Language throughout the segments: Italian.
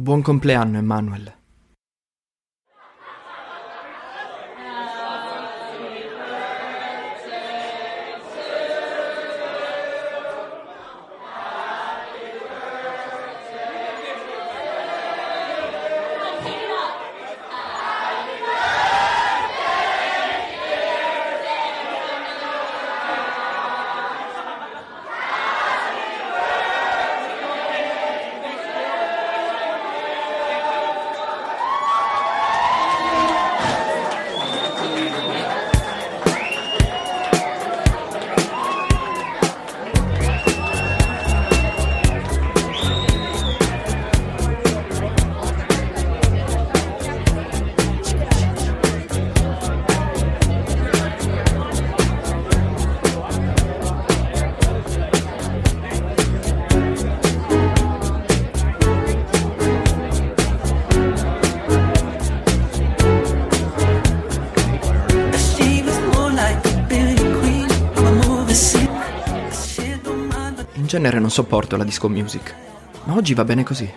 Buon compleanno, Emanuel. Genere non sopporto la disco music, ma oggi va bene così.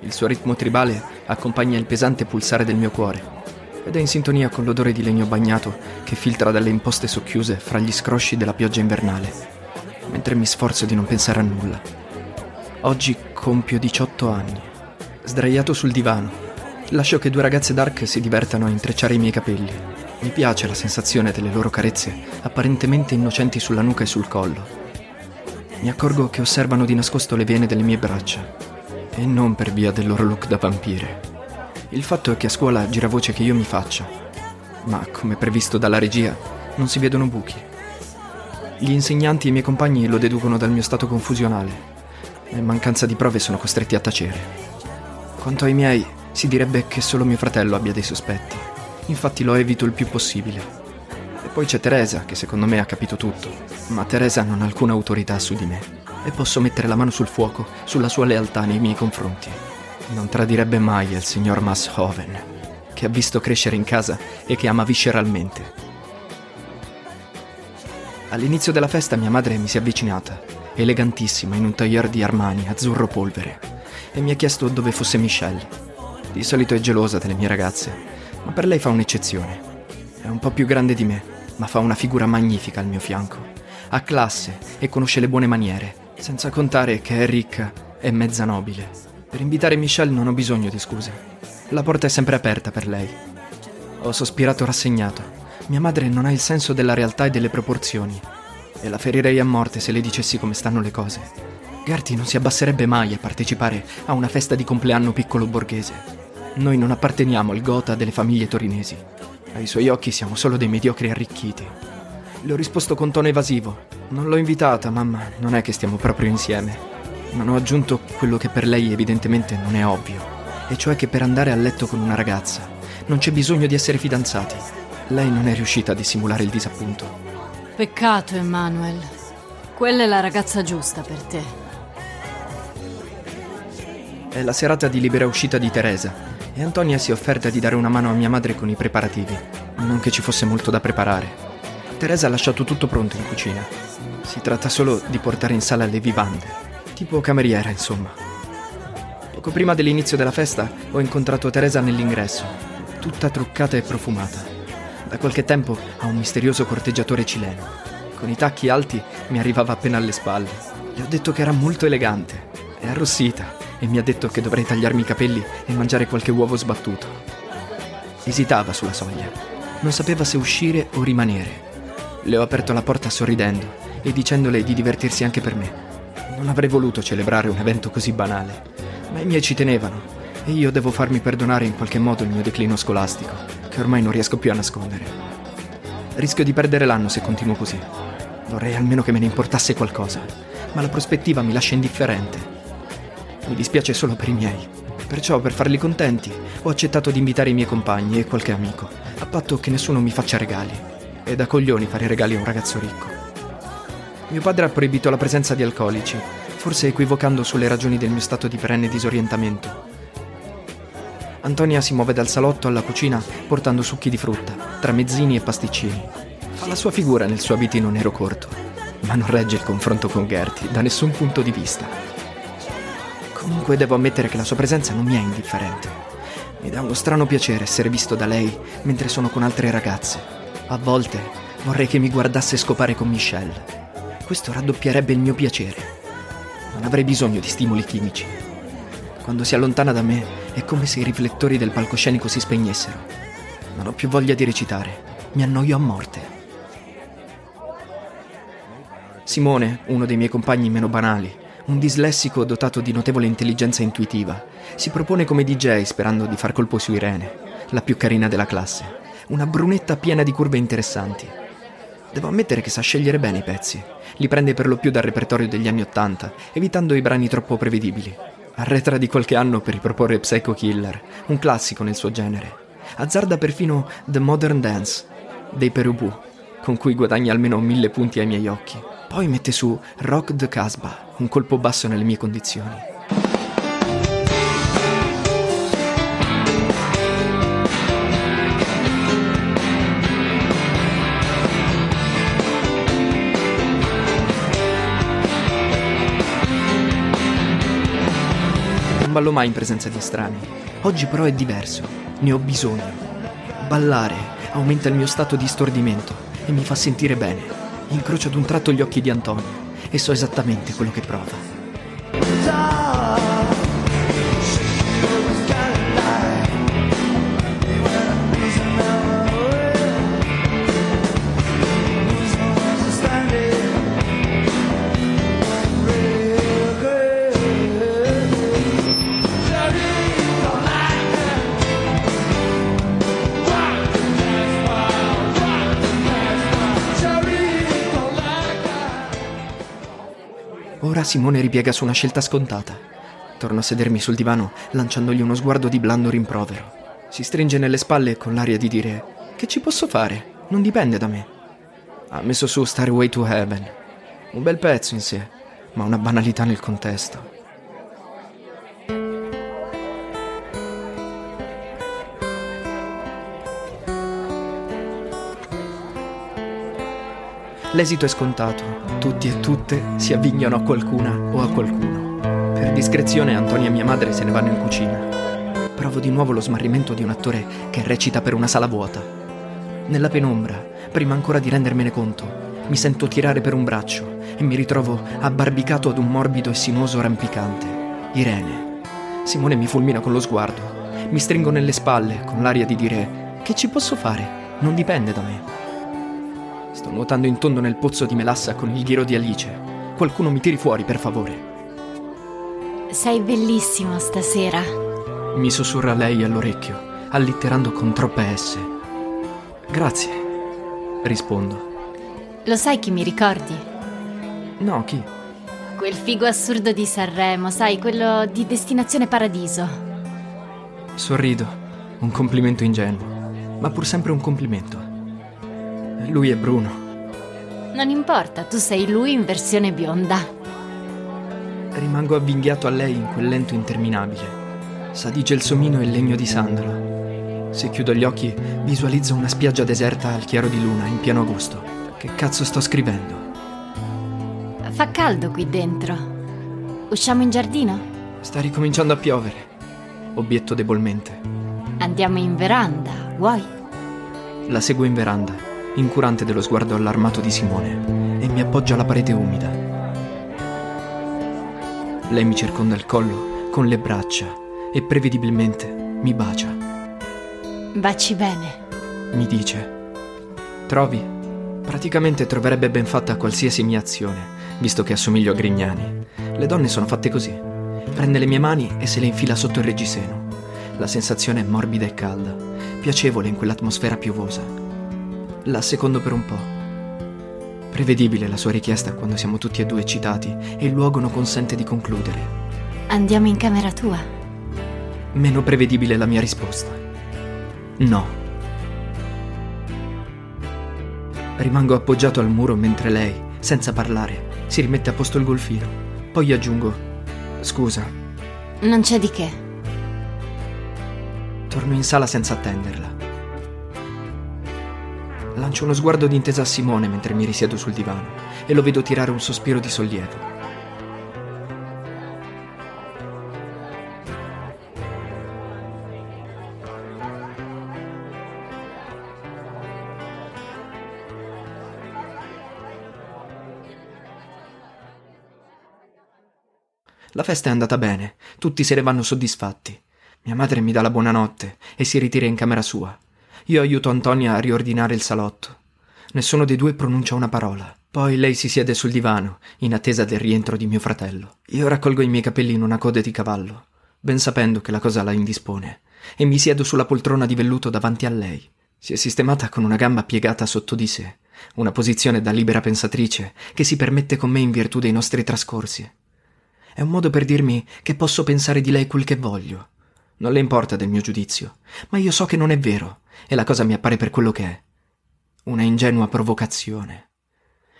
Il suo ritmo tribale accompagna il pesante pulsare del mio cuore ed è in sintonia con l'odore di legno bagnato che filtra dalle imposte socchiuse fra gli scrosci della pioggia invernale, mentre mi sforzo di non pensare a nulla. Oggi compio 18 anni, sdraiato sul divano. Lascio che due ragazze dark si divertano a intrecciare i miei capelli. Mi piace la sensazione delle loro carezze, apparentemente innocenti sulla nuca e sul collo. Mi accorgo che osservano di nascosto le vene delle mie braccia, e non per via del loro look da vampire. Il fatto è che a scuola gira voce che io mi faccia, ma come previsto dalla regia, non si vedono buchi. Gli insegnanti e i miei compagni lo deducono dal mio stato confusionale, e in mancanza di prove sono costretti a tacere. Quanto ai miei, si direbbe che solo mio fratello abbia dei sospetti, infatti lo evito il più possibile. Poi c'è Teresa, che secondo me ha capito tutto. Ma Teresa non ha alcuna autorità su di me. E posso mettere la mano sul fuoco sulla sua lealtà nei miei confronti. Non tradirebbe mai il signor Masshoven, che ha visto crescere in casa e che ama visceralmente. All'inizio della festa mia madre mi si è avvicinata, elegantissima, in un tailleur di Armani, azzurro polvere, e mi ha chiesto dove fosse Michelle. Di solito è gelosa delle mie ragazze, ma per lei fa un'eccezione. È un po' più grande di me, ma fa una figura magnifica al mio fianco. Ha classe e conosce le buone maniere, senza contare che è ricca e mezza nobile. Per invitare Michelle non ho bisogno di scuse. La porta è sempre aperta per lei. Ho sospirato rassegnato. Mia madre non ha il senso della realtà e delle proporzioni. E la ferirei a morte se le dicessi come stanno le cose. Gertie non si abbasserebbe mai a partecipare a una festa di compleanno piccolo borghese. Noi non apparteniamo al gota delle famiglie torinesi. Ai suoi occhi siamo solo dei mediocri arricchiti. Le ho risposto con tono evasivo. Non l'ho invitata, mamma, non è che stiamo proprio insieme. Non ho aggiunto quello che per lei evidentemente non è ovvio, e cioè che per andare a letto con una ragazza non c'è bisogno di essere fidanzati. Lei non è riuscita a dissimulare il disappunto. Peccato, Emanuel. Quella è la ragazza giusta per te. È la serata di libera uscita di Teresa e Antonia si è offerta di dare una mano a mia madre con i preparativi, non che ci fosse molto da preparare. Teresa ha lasciato tutto pronto in cucina. Si tratta solo di portare in sala le vivande, tipo cameriera, insomma. Poco prima dell'inizio della festa ho incontrato Teresa nell'ingresso, tutta truccata e profumata. Da qualche tempo ha un misterioso corteggiatore cileno. Con i tacchi alti mi arrivava appena alle spalle. Le ho detto che era molto elegante. È arrossita e mi ha detto che dovrei tagliarmi i capelli e mangiare qualche uovo sbattuto. Esitava sulla soglia. Non sapeva se uscire o rimanere. Le ho aperto la porta sorridendo e dicendole di divertirsi anche per me. Non avrei voluto celebrare un evento così banale, ma i miei ci tenevano e io devo farmi perdonare in qualche modo il mio declino scolastico, che ormai non riesco più a nascondere. Rischio di perdere l'anno se continuo così. Vorrei almeno che me ne importasse qualcosa, ma la prospettiva mi lascia indifferente. Mi dispiace solo per i miei. Perciò, per farli contenti, ho accettato di invitare i miei compagni e qualche amico, a patto che nessuno mi faccia regali. È da coglioni fare regali a un ragazzo ricco. Mio padre ha proibito la presenza di alcolici, forse equivocando sulle ragioni del mio stato di perenne disorientamento. Antonia si muove dal salotto alla cucina portando succhi di frutta, tra mezzini e pasticcini. Fa la sua figura nel suo abitino nero corto, ma non regge il confronto con Gertie da nessun punto di vista. Comunque devo ammettere che la sua presenza non mi è indifferente. Mi dà uno strano piacere essere visto da lei mentre sono con altre ragazze. A volte vorrei che mi guardasse scopare con Michelle. Questo raddoppierebbe il mio piacere. Non avrei bisogno di stimoli chimici. Quando si allontana da me è come se i riflettori del palcoscenico si spegnessero. Non ho più voglia di recitare. Mi annoio a morte. Simone, uno dei miei compagni meno banali, un dislessico dotato di notevole intelligenza intuitiva, si propone come DJ sperando di far colpo su Irene, la più carina della classe, una brunetta piena di curve interessanti. Devo ammettere che sa scegliere bene i pezzi. Li prende per lo più dal repertorio degli anni Ottanta, evitando i brani troppo prevedibili. Arretra di qualche anno per riproporre Psycho Killer, un classico nel suo genere. Azzarda perfino The Modern Dance, dei Perubù, con cui guadagna almeno mille punti ai miei occhi. Poi mette su Rock the Casbah, un colpo basso nelle mie condizioni. Non ballo mai in presenza di estranei. Oggi però è diverso. Ne ho bisogno. Ballare aumenta il mio stato di stordimento e mi fa sentire bene. Incrocio ad un tratto gli occhi di Antonio e so esattamente quello che prova. Simone ripiega su una scelta scontata. Torno a sedermi sul divano, lanciandogli uno sguardo di blando rimprovero. Si stringe nelle spalle con l'aria di dire: Che ci posso fare? Non dipende da me. Ha messo su Starway to Heaven. Un bel pezzo in sé, ma una banalità nel contesto. L'esito è scontato. Tutti e tutte si avvignano a qualcuna o a qualcuno. Per discrezione Antonia e mia madre se ne vanno in cucina. Provo di nuovo lo smarrimento di un attore che recita per una sala vuota. Nella penombra, prima ancora di rendermene conto, mi sento tirare per un braccio e mi ritrovo abbarbicato ad un morbido e sinuoso rampicante. Irene. Simone mi fulmina con lo sguardo. Mi stringo nelle spalle con l'aria di dire: Che ci posso fare? Non dipende da me. Sto nuotando in tondo nel pozzo di melassa con il ghiro di Alice. Qualcuno mi tiri fuori, per favore. Sei bellissimo stasera. Mi sussurra lei all'orecchio, allitterando con troppe S. Grazie, rispondo. Lo sai chi mi ricordi? No, chi? Quel figo assurdo di Sanremo, sai, quello di Destinazione Paradiso. Sorrido, un complimento ingenuo, ma pur sempre un complimento. Lui è Bruno. Non importa, tu sei lui in versione bionda. Rimango avvinghiato a lei in quel lento interminabile. Sa di gelsomino e legno di sandalo. Se chiudo gli occhi, visualizzo una spiaggia deserta al chiaro di luna in pieno agosto. Che cazzo sto scrivendo? Fa caldo qui dentro. Usciamo in giardino? Sta ricominciando a piovere. Obietto debolmente. Andiamo in veranda, vuoi? La seguo in veranda, incurante dello sguardo allarmato di Simone, e mi appoggia alla parete umida. Lei mi circonda il collo con le braccia e prevedibilmente mi bacia. Baci bene. Mi dice: Trovi? Praticamente troverebbe ben fatta qualsiasi mia azione, visto che assomiglio a Grignani. Le donne sono fatte così. Prende le mie mani e se le infila sotto il reggiseno. La sensazione è morbida e calda, piacevole in quell'atmosfera piovosa. La secondo per un po'. Prevedibile la sua richiesta quando siamo tutti e due eccitati e il luogo non consente di concludere. Andiamo in camera tua. Meno prevedibile la mia risposta. No. Rimango appoggiato al muro mentre lei, senza parlare, si rimette a posto il golfino. Poi aggiungo: Scusa, Non c'è di che. torno in sala senza attenderla. Lancio uno sguardo d'intesa a Simone mentre mi risiedo sul divano e lo vedo tirare un sospiro di sollievo. La festa è andata bene, tutti se ne vanno soddisfatti. Mia madre mi dà la buonanotte e si ritira in camera sua. Io aiuto Antonia a riordinare il salotto. Nessuno dei due pronuncia una parola. Poi lei si siede sul divano, in attesa del rientro di mio fratello. Io raccolgo i miei capelli in una coda di cavallo, ben sapendo che la cosa la indispone, e mi siedo sulla poltrona di velluto davanti a lei. Si è sistemata con una gamba piegata sotto di sé, una posizione da libera pensatrice che si permette con me in virtù dei nostri trascorsi. È un modo per dirmi che posso pensare di lei quel che voglio. Non le importa del mio giudizio, ma io so che non è vero, e la cosa mi appare per quello che è. Una ingenua provocazione.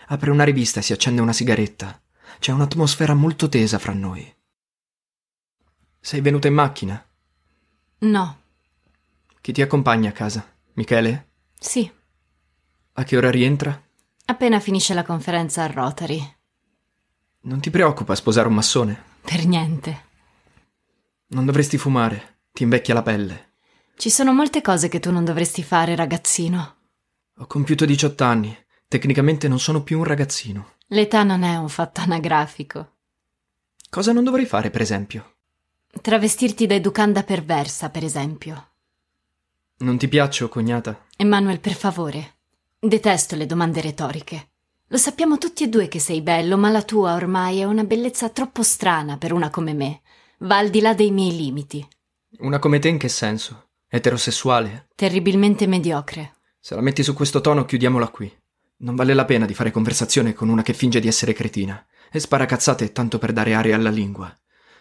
Apre una rivista e si accende una sigaretta. C'è un'atmosfera molto tesa fra noi. Sei venuta in macchina? No. Chi ti accompagna a casa? Michele? Sì. A che ora rientra? Appena finisce la conferenza a Rotary. Non ti preoccupa sposare un massone? Per niente. Non dovresti fumare, ti invecchia la pelle. Ci sono molte cose che tu non dovresti fare, ragazzino. Ho compiuto 18 anni, tecnicamente non sono più un ragazzino. L'età non è un fatto anagrafico. Cosa non dovrei fare, per esempio? Travestirti da educanda perversa, per esempio. Non ti piaccio, cognata? Emanuel, per favore. Detesto le domande retoriche. Lo sappiamo tutti e due che sei bello, ma la tua ormai è una bellezza troppo strana per una come me. Va al di là dei miei limiti. Una come te in che senso? Eterosessuale? Terribilmente mediocre. Se la metti su questo tono, chiudiamola qui. Non vale la pena di fare conversazione con una che finge di essere cretina e spara cazzate tanto per dare aria alla lingua.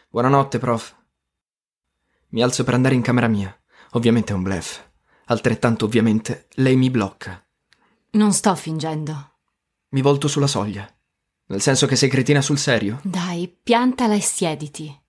Buonanotte, prof. Mi alzo per andare in camera mia. Ovviamente è un blef. Altrettanto ovviamente lei mi blocca. Non sto fingendo. Mi volto sulla soglia. Nel senso che sei cretina sul serio? Dai, piantala e siediti.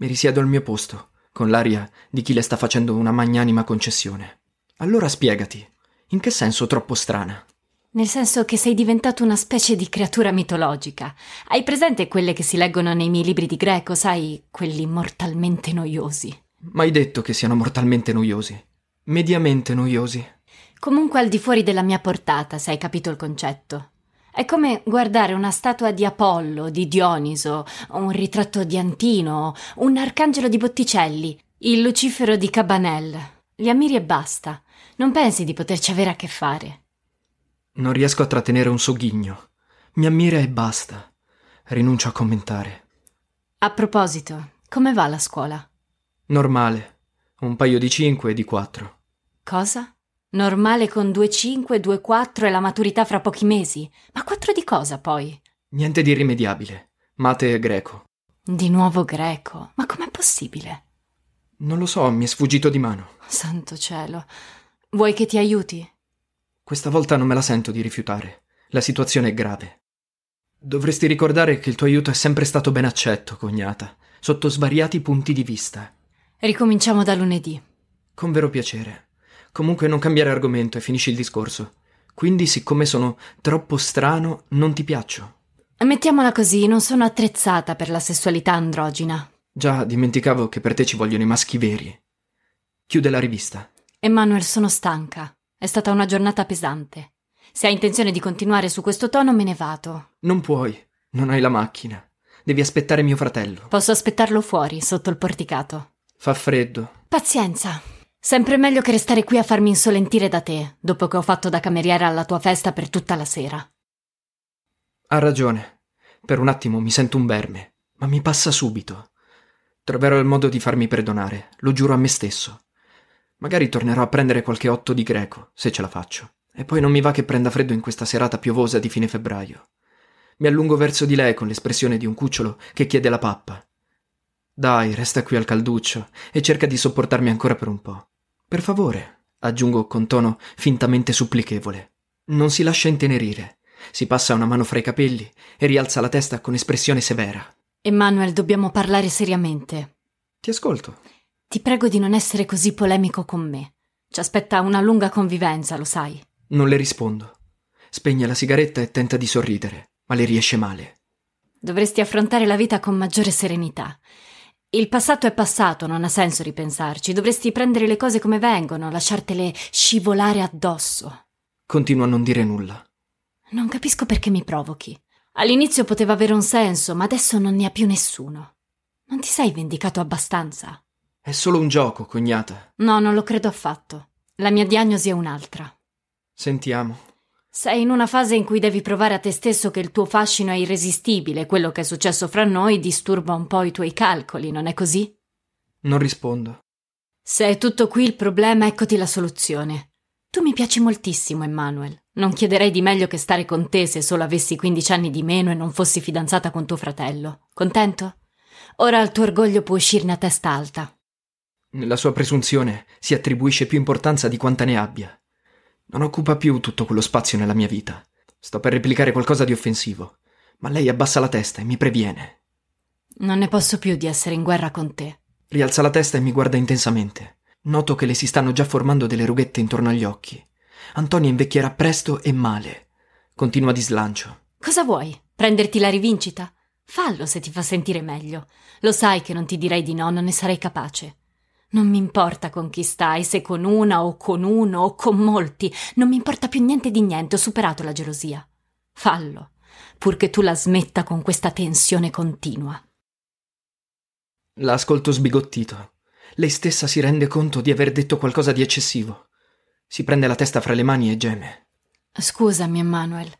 Mi risiedo al mio posto, con l'aria di chi le sta facendo una magnanima concessione. Allora spiegati. In che senso troppo strana? Nel senso che sei diventato una specie di creatura mitologica. Hai presente quelle che si leggono nei miei libri di greco, sai, quelli mortalmente noiosi? Mai detto che siano mortalmente noiosi. Mediamente noiosi. Comunque al di fuori della mia portata, se hai capito il concetto. È come guardare una statua di Apollo, di Dioniso, un ritratto di Antino, un arcangelo di Botticelli, il Lucifero di Cabanel. Li ammiri e basta. Non pensi di poterci avere a che fare. Non riesco a trattenere un sogghigno. Mi ammira e basta. Rinuncio a commentare. A proposito, come va la scuola? Normale. Un paio di cinque e di quattro. Cosa? Normale con 2,5, 2,4 e la maturità fra pochi mesi. Ma quattro di cosa poi? Niente di irrimediabile. Mate e greco. Di nuovo greco. Ma com'è possibile? Non lo so, mi è sfuggito di mano. Santo cielo. Vuoi che ti aiuti? Questa volta non me la sento di rifiutare. La situazione è grave. Dovresti ricordare che il tuo aiuto è sempre stato ben accetto, cognata, sotto svariati punti di vista. Ricominciamo da lunedì. Con vero piacere. Comunque non cambiare argomento e finisci il discorso. Quindi, siccome sono troppo strano, non ti piaccio. Mettiamola così, non sono attrezzata per la sessualità androgina. Già, dimenticavo che per te ci vogliono i maschi veri. Chiude la rivista. Emanuel, sono stanca. È stata una giornata pesante. Se hai intenzione di continuare su questo tono, me ne vado. Non puoi. Non hai la macchina. Devi aspettare mio fratello. Posso aspettarlo fuori, sotto il porticato. Fa freddo. Pazienza. Sempre meglio che restare qui a farmi insolentire da te, dopo che ho fatto da cameriera alla tua festa per tutta la sera. Ha ragione. Per un attimo mi sento un verme, ma mi passa subito. Troverò il modo di farmi perdonare, lo giuro a me stesso. Magari tornerò a prendere qualche otto di greco, se ce la faccio. E poi non mi va che prenda freddo in questa serata piovosa di fine febbraio. Mi allungo verso di lei con l'espressione di un cucciolo che chiede la pappa. Dai, resta qui al calduccio e cerca di sopportarmi ancora per un po'. Per favore, aggiungo con tono fintamente supplichevole. Non si lascia intenerire. Si passa una mano fra i capelli e rialza la testa con espressione severa. Emanuel, dobbiamo parlare seriamente. Ti ascolto. Ti prego di non essere così polemico con me. Ci aspetta una lunga convivenza, lo sai. Non le rispondo. Spegne la sigaretta e tenta di sorridere, ma le riesce male. Dovresti affrontare la vita con maggiore serenità. Il passato è passato, non ha senso ripensarci. Dovresti prendere le cose come vengono, lasciartele scivolare addosso. Continuo a non dire nulla. Non capisco perché mi provochi. All'inizio poteva avere un senso, ma adesso non ne ha più nessuno. Non ti sei vendicato abbastanza? È solo un gioco, cognata. No, non lo credo affatto. La mia diagnosi è un'altra. Sentiamo. Sei in una fase in cui devi provare a te stesso che il tuo fascino è irresistibile. Quello che è successo fra noi disturba un po' i tuoi calcoli, non è così? Non rispondo. Se è tutto qui il problema, eccoti la soluzione. Tu mi piaci moltissimo, Emmanuel. Non chiederei di meglio che stare con te se solo avessi 15 anni di meno e non fossi fidanzata con tuo fratello. Contento? Ora il tuo orgoglio può uscirne a testa alta. Nella sua presunzione si attribuisce più importanza di quanta ne abbia. Non occupa più tutto quello spazio nella mia vita. Sto per replicare qualcosa di offensivo, ma lei abbassa la testa e mi previene. Non ne posso più di essere in guerra con te. Rialza la testa e mi guarda intensamente. Noto che le si stanno già formando delle rughette intorno agli occhi. Antonia invecchierà presto e male. Continua di slancio. Cosa vuoi? Prenderti la rivincita? Fallo se ti fa sentire meglio. Lo sai che non ti direi di no, non ne sarei capace. Non mi importa con chi stai, se con una o con uno o con molti, non mi importa più niente di niente, ho superato la gelosia. Fallo, purché tu la smetta con questa tensione continua. La ascolto sbigottito. Lei stessa si rende conto di aver detto qualcosa di eccessivo. Si prende la testa fra le mani e geme. Scusami, Emmanuel.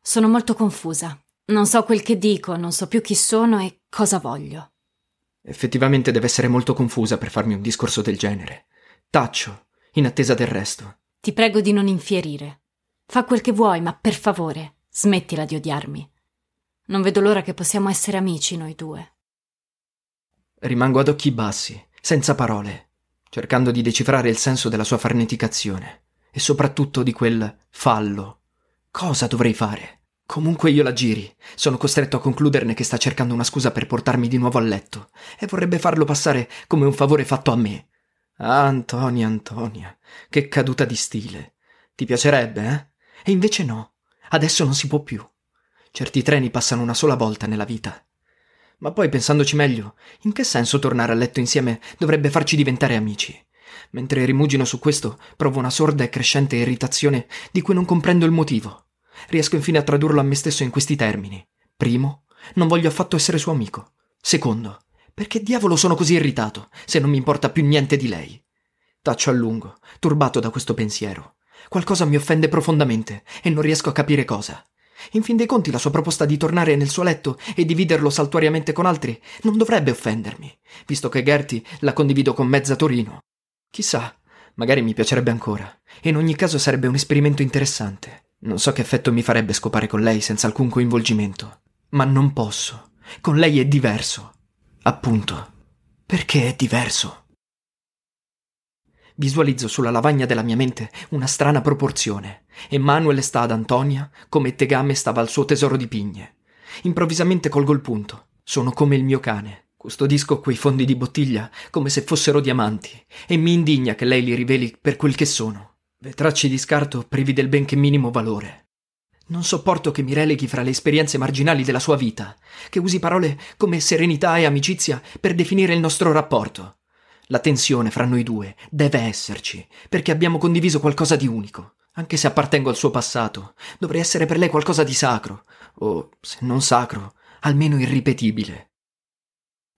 Sono molto confusa. Non so quel che dico, non so più chi sono e cosa voglio. Effettivamente deve essere molto confusa per farmi un discorso del genere. Taccio, in attesa del resto. Ti prego di non infierire. Fa quel che vuoi, ma per favore, smettila di odiarmi. Non vedo l'ora che possiamo essere amici noi due. Rimango ad occhi bassi, senza parole, cercando di decifrare il senso della sua farneticazione e soprattutto di quel fallo. Cosa dovrei fare? Comunque io la giri, sono costretto a concluderne che sta cercando una scusa per portarmi di nuovo a letto e vorrebbe farlo passare come un favore fatto a me. Ah, Antonia, Antonia, che caduta di stile. Ti piacerebbe, eh? E invece no, adesso non si può più. Certi treni passano una sola volta nella vita. Ma poi, pensandoci meglio, in che senso tornare a letto insieme dovrebbe farci diventare amici? Mentre rimugino su questo, provo una sorda e crescente irritazione di cui non comprendo il motivo. Riesco infine a tradurlo a me stesso in questi termini. Primo, non voglio affatto essere suo amico. Secondo, perché diavolo sono così irritato, se non mi importa più niente di lei? Taccio a lungo, turbato da questo pensiero. Qualcosa mi offende profondamente e non riesco a capire cosa. In fin dei conti la sua proposta di tornare nel suo letto e dividerlo saltuariamente con altri non dovrebbe offendermi, visto che Gertie la condivido con mezza Torino. Chissà, magari mi piacerebbe ancora, e in ogni caso sarebbe un esperimento interessante. Non so che effetto mi farebbe scopare con lei senza alcun coinvolgimento, ma non posso. Con lei è diverso. Appunto. Perché è diverso? Visualizzo sulla lavagna della mia mente una strana proporzione. Emanuele sta ad Antonia come Tegame stava al suo tesoro di pigne. Improvvisamente colgo il punto. Sono come il mio cane. Custodisco quei fondi di bottiglia come se fossero diamanti e mi indigna che lei li riveli per quel che sono. Vetracci di scarto privi del benché minimo valore. Non sopporto che mi releghi fra le esperienze marginali della sua vita, che usi parole come serenità e amicizia per definire il nostro rapporto. La tensione fra noi due deve esserci, perché abbiamo condiviso qualcosa di unico. Anche se appartengo al suo passato, dovrei essere per lei qualcosa di sacro, o, se non sacro, almeno irripetibile.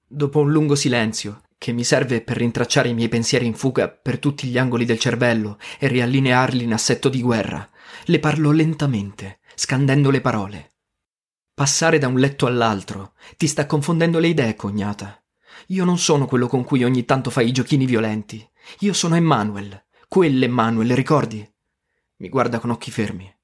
Dopo un lungo silenzio, che mi serve per rintracciare i miei pensieri in fuga per tutti gli angoli del cervello e riallinearli in assetto di guerra. Le parlo lentamente, scandendo le parole. Passare da un letto all'altro ti sta confondendo le idee, cognata. Io non sono quello con cui ogni tanto fai i giochini violenti. Io sono Emmanuel. Quell'Emmanuel, ricordi? Mi guarda con occhi fermi.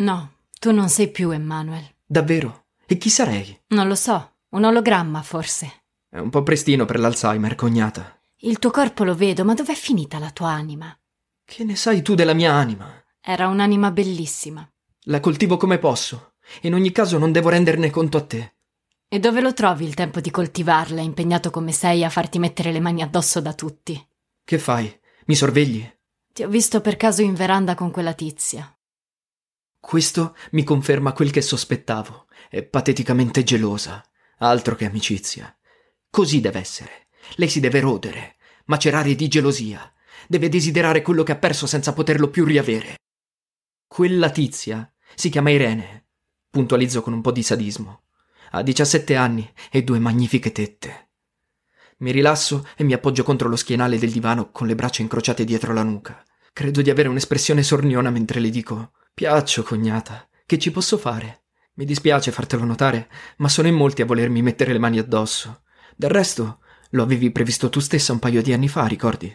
No, tu non sei più Emmanuel. Davvero? E chi sarei? Non lo so. Un ologramma, forse. È un po' prestino per l'Alzheimer, cognata. Il tuo corpo lo vedo, ma dov'è finita la tua anima? Che ne sai tu della mia anima? Era un'anima bellissima. La coltivo come posso. In ogni caso non devo renderne conto a te. E dove lo trovi il tempo di coltivarla, impegnato come sei a farti mettere le mani addosso da tutti? Che fai? Mi sorvegli? Ti ho visto per caso in veranda con quella tizia. Questo mi conferma quel che sospettavo. È pateticamente gelosa. Altro che amicizia. Così deve essere. Lei si deve rodere, macerare di gelosia. Deve desiderare quello che ha perso senza poterlo più riavere. Quella tizia si chiama Irene, puntualizzo con un po' di sadismo. Ha 17 anni e due magnifiche tette. Mi rilasso e mi appoggio contro lo schienale del divano con le braccia incrociate dietro la nuca. Credo di avere un'espressione sorniona mentre le dico: Piaccio, cognata, che ci posso fare? Mi dispiace fartelo notare, ma sono in molti a volermi mettere le mani addosso. Del resto, lo avevi previsto tu stessa un paio di anni fa, ricordi?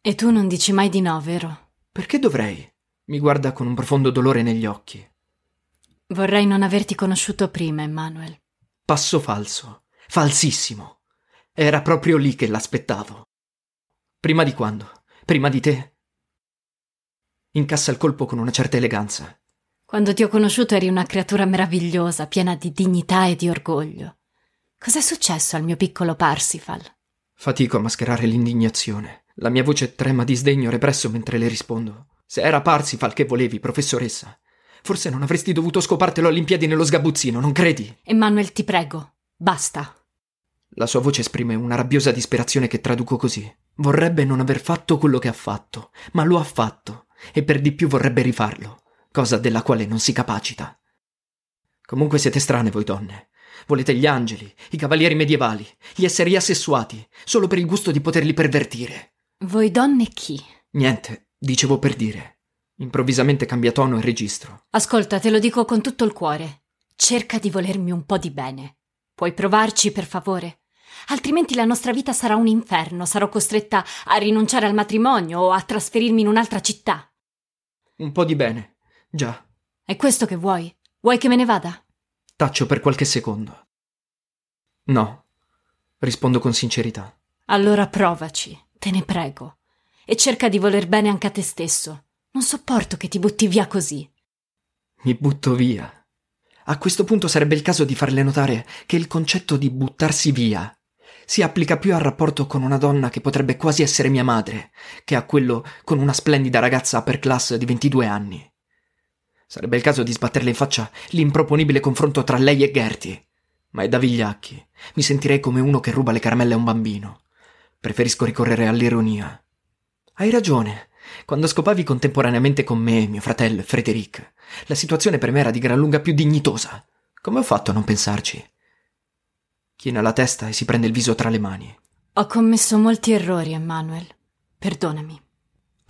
E tu non dici mai di no, vero? Perché dovrei? Mi guarda con un profondo dolore negli occhi. Vorrei non averti conosciuto prima, Emmanuel. Passo falso. Falsissimo. Era proprio lì che l'aspettavo. Prima di quando? Prima di te? Incassa il colpo con una certa eleganza. Quando ti ho conosciuto eri una creatura meravigliosa, piena di dignità e di orgoglio. Cos'è successo al mio piccolo Parsifal? Fatico a mascherare l'indignazione. La mia voce trema di sdegno represso mentre le rispondo. Se era Parsifal che volevi, professoressa, forse non avresti dovuto scopartelo all'Olimpiadi nello sgabuzzino, non credi? Emmanuel, ti prego, basta. La sua voce esprime una rabbiosa disperazione che traduco così. Vorrebbe non aver fatto quello che ha fatto, ma lo ha fatto, e per di più vorrebbe rifarlo cosa della quale non si capacita. Comunque siete strane voi donne. Volete gli angeli, i cavalieri medievali, gli esseri assessuati, solo per il gusto di poterli pervertire. Voi donne chi? Niente, dicevo per dire. Improvvisamente cambia tono e registro. Ascolta, te lo dico con tutto il cuore. Cerca di volermi un po' di bene. Puoi provarci, per favore? Altrimenti la nostra vita sarà un inferno, sarò costretta a rinunciare al matrimonio o a trasferirmi in un'altra città. Un po' di bene. Già. È questo che vuoi? Vuoi che me ne vada? Taccio per qualche secondo. No, rispondo con sincerità. Allora provaci, te ne prego, e cerca di voler bene anche a te stesso. Non sopporto che ti butti via così. Mi butto via. A questo punto sarebbe il caso di farle notare che il concetto di buttarsi via si applica più al rapporto con una donna che potrebbe quasi essere mia madre, che a quello con una splendida ragazza upper class di 22 anni. Sarebbe il caso di sbatterle in faccia l'improponibile confronto tra lei e Gertie. Ma è da vigliacchi. Mi sentirei come uno che ruba le caramelle a un bambino. Preferisco ricorrere all'ironia. Hai ragione. Quando scopavi contemporaneamente con me, mio fratello e Frederic, la situazione per me era di gran lunga più dignitosa. Come ho fatto a non pensarci? China la testa e si prende il viso tra le mani. Ho commesso molti errori, Emmanuel. Perdonami.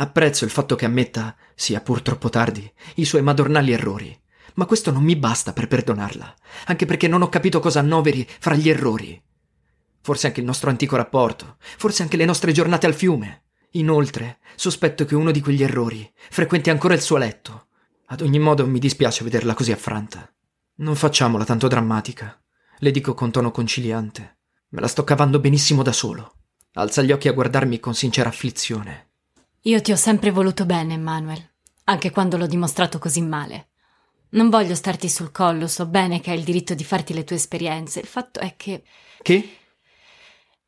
Apprezzo il fatto che ammetta, sia pur troppo tardi, i suoi madornali errori, ma questo non mi basta per perdonarla, anche perché non ho capito cosa annoveri fra gli errori. Forse anche il nostro antico rapporto, forse anche le nostre giornate al fiume. Inoltre, sospetto che uno di quegli errori frequenti ancora il suo letto. Ad ogni modo mi dispiace vederla così affranta. Non facciamola tanto drammatica, le dico con tono conciliante. Me la sto cavando benissimo da solo. Alza gli occhi a guardarmi con sincera afflizione. Io ti ho sempre voluto bene, Manuel, anche quando l'ho dimostrato così male. Non voglio starti sul collo, so bene che hai il diritto di farti le tue esperienze. Il fatto è che. Che?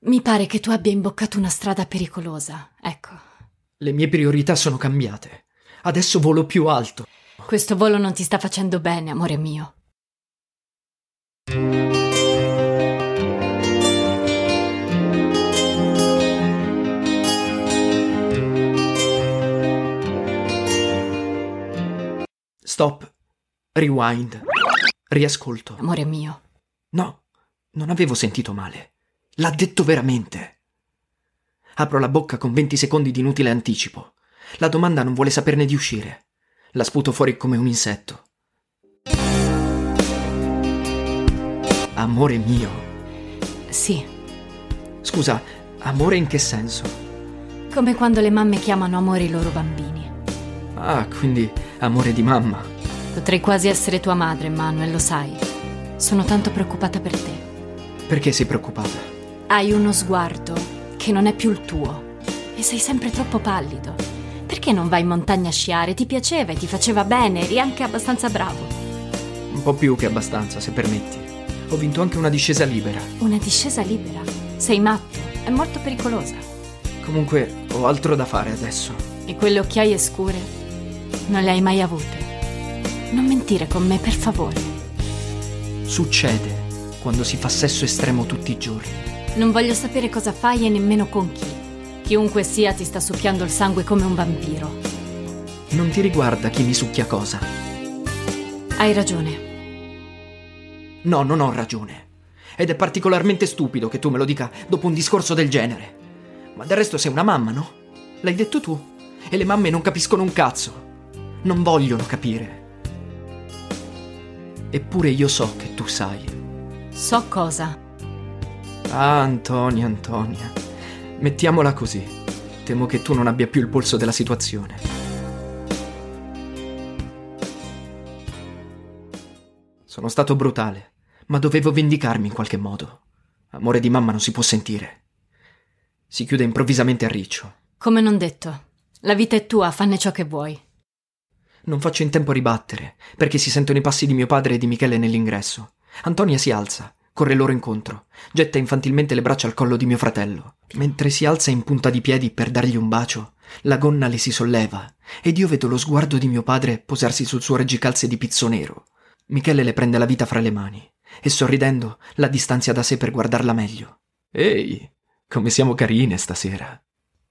Mi pare che tu abbia imboccato una strada pericolosa, ecco. Le mie priorità sono cambiate. Adesso volo più alto. Questo volo non ti sta facendo bene, amore mio. Stop. Rewind. Riascolto. Amore mio. No, non avevo sentito male. L'ha detto veramente. Apro la bocca con 20 secondi di inutile anticipo. La domanda non vuole saperne di uscire. La sputo fuori come un insetto. Amore mio. Sì. Scusa, amore in che senso? Come quando le mamme chiamano amore i loro bambini. Ah, quindi amore di mamma. Potrei quasi essere tua madre, Manuel, lo sai. Sono tanto preoccupata per te. Perché sei preoccupata? Hai uno sguardo che non è più il tuo e sei sempre troppo pallido. Perché non vai in montagna a sciare? Ti piaceva e ti faceva bene, eri anche abbastanza bravo. Un po' più che abbastanza, se permetti. Ho vinto anche una discesa libera. Una discesa libera? Sei matto, è molto pericolosa. Comunque, ho altro da fare adesso. E quelle occhiaie scure non le hai mai avute. Non mentire con me, per favore. Succede quando si fa sesso estremo tutti i giorni. Non voglio sapere cosa fai e nemmeno con chi. Chiunque sia ti sta succhiando il sangue come un vampiro. Non ti riguarda chi mi succhia cosa. Hai ragione. No, non ho ragione. Ed è particolarmente stupido che tu me lo dica dopo un discorso del genere. Ma del resto sei una mamma, no? L'hai detto tu. E le mamme non capiscono un cazzo. Non vogliono capire. Eppure io so che tu sai. So cosa? Ah, Antonia, Antonia. Mettiamola così. Temo che tu non abbia più il polso della situazione. Sono stato brutale, ma dovevo vendicarmi in qualche modo. Amore di mamma non si può sentire. Si chiude improvvisamente a riccio. Come non detto. La vita è tua, fanne ciò che vuoi. Non faccio in tempo a ribattere, perché si sentono i passi di mio padre e di Michele nell'ingresso. Antonia si alza, corre loro incontro, getta infantilmente le braccia al collo di mio fratello. Mentre si alza in punta di piedi per dargli un bacio, la gonna le si solleva ed io vedo lo sguardo di mio padre posarsi sul suo reggicalze di pizzo nero. Michele le prende la vita fra le mani e sorridendo la distanzia da sé per guardarla meglio. Ehi, come siamo carine stasera.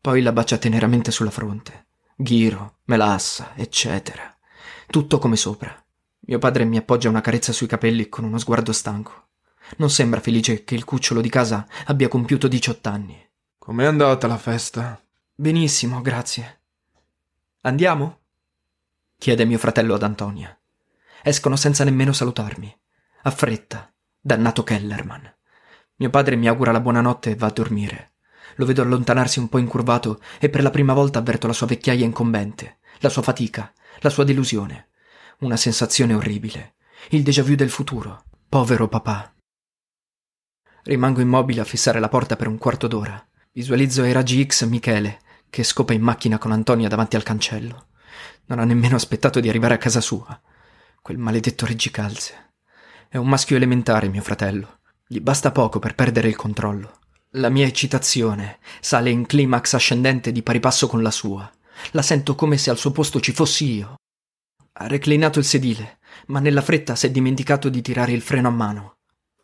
Poi la bacia teneramente sulla fronte. Ghiro, melassa, eccetera. Tutto come sopra. Mio padre mi appoggia una carezza sui capelli con uno sguardo stanco. Non sembra felice che il cucciolo di casa abbia compiuto 18 anni. Com'è andata la festa? Benissimo, grazie. Andiamo? chiede mio fratello ad Antonia. Escono senza nemmeno salutarmi. A fretta. Dannato Kellerman. Mio padre mi augura la buonanotte e va a dormire. Lo vedo allontanarsi un po' incurvato e per la prima volta avverto la sua vecchiaia incombente, la sua fatica, la sua delusione. Una sensazione orribile. Il déjà vu del futuro. Povero papà. Rimango immobile a fissare la porta per un quarto d'ora. Visualizzo ai raggi X Michele, che scopa in macchina con Antonia davanti al cancello. Non ha nemmeno aspettato di arrivare a casa sua. Quel maledetto reggicalze. È un maschio elementare, mio fratello. Gli basta poco per perdere il controllo. La mia eccitazione sale in climax ascendente di pari passo con la sua. La sento come se al suo posto ci fossi io. Ha reclinato il sedile, ma nella fretta si è dimenticato di tirare il freno a mano.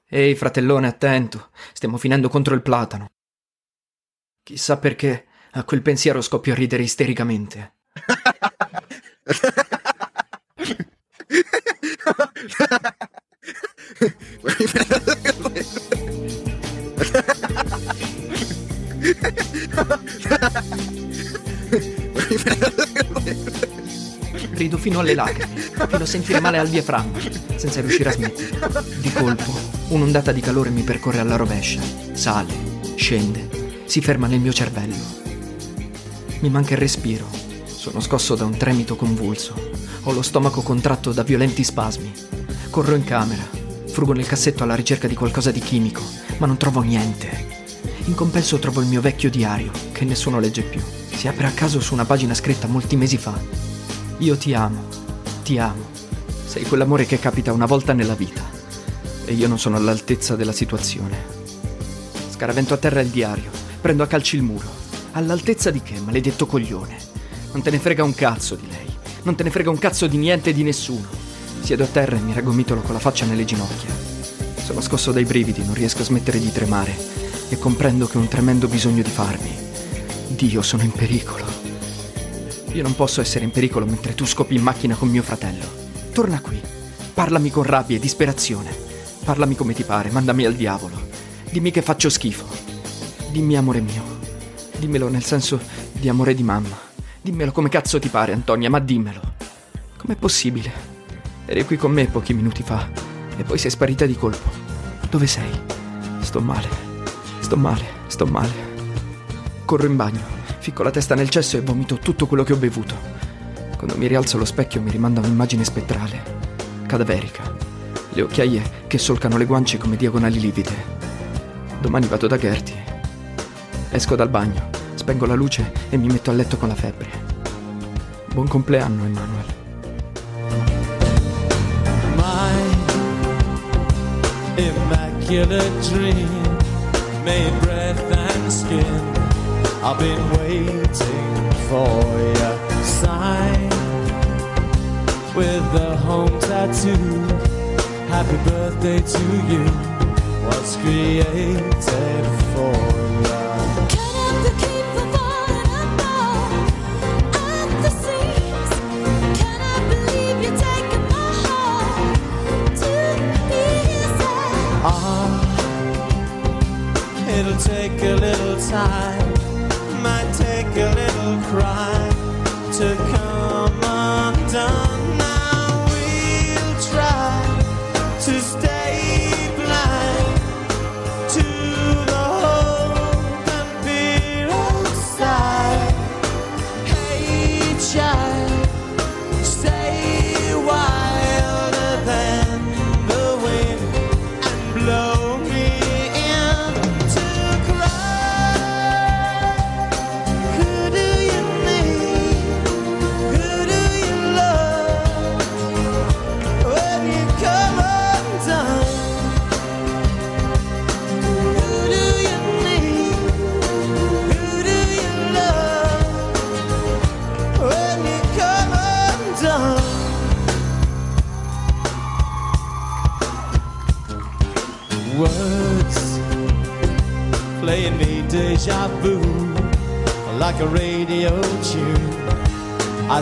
Ehi, fratellone, attento, stiamo finendo contro il platano. Chissà perché a quel pensiero scoppio a ridere istericamente. Rido fino alle lacrime, fino a sentire male al diaframma, senza riuscire a smettere. Di colpo, un'ondata di calore mi percorre alla rovescia. Sale, scende, si ferma nel mio cervello. Mi manca il respiro. Sono scosso da un tremito convulso. Ho lo stomaco contratto da violenti spasmi. Corro in camera. Frugo nel cassetto alla ricerca di qualcosa di chimico, ma non trovo niente. In compenso trovo il mio vecchio diario, che nessuno legge più. Si apre a caso su una pagina scritta molti mesi fa. Io ti amo, ti amo. Sei quell'amore che capita una volta nella vita. E io non sono all'altezza della situazione. Scaravento a terra il diario, prendo a calci il muro. All'altezza di che, maledetto coglione? Non te ne frega un cazzo di lei. Non te ne frega un cazzo di niente e di nessuno. Siedo a terra e mi raggomitolo con la faccia nelle ginocchia. Sono scosso dai brividi, non riesco a smettere di tremare e comprendo che ho un tremendo bisogno di farmi. Dio, sono in pericolo. Io non posso essere in pericolo mentre tu scopi in macchina con mio fratello. Torna qui. Parlami con rabbia e disperazione. Parlami come ti pare, mandami al diavolo. Dimmi che faccio schifo. Dimmi amore mio. Dimmelo nel senso di amore di mamma. Dimmelo come cazzo ti pare, Antonia, ma dimmelo. Com'è possibile? Eri qui con me pochi minuti fa e poi sei sparita di colpo. Dove sei? Sto male. Sto male, sto male. Corro in bagno, ficco la testa nel cesso e vomito tutto quello che ho bevuto. Quando mi rialzo allo specchio mi rimanda un'immagine spettrale, cadaverica. Le occhiaie che solcano le guance come diagonali livide. Domani vado da Gertie. Esco dal bagno, spengo la luce e mi metto a letto con la febbre. Buon compleanno, Emanuel. Immaculate dream made breath and skin. I've been waiting for your sign with the home tattoo. Happy birthday to you. Was created for you. take a little time.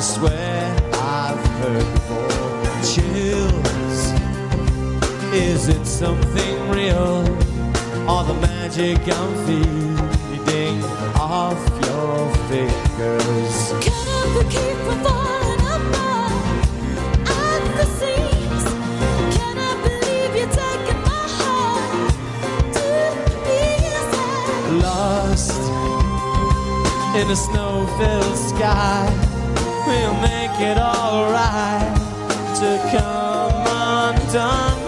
Swear I've heard before. Chills. Is it something real or the magic I'm feeding off your fingers? Can I keep from falling apart at the seams? Can I believe you're taking my heart to pieces? lost in a snow-filled sky. We'll make it alright to come undone.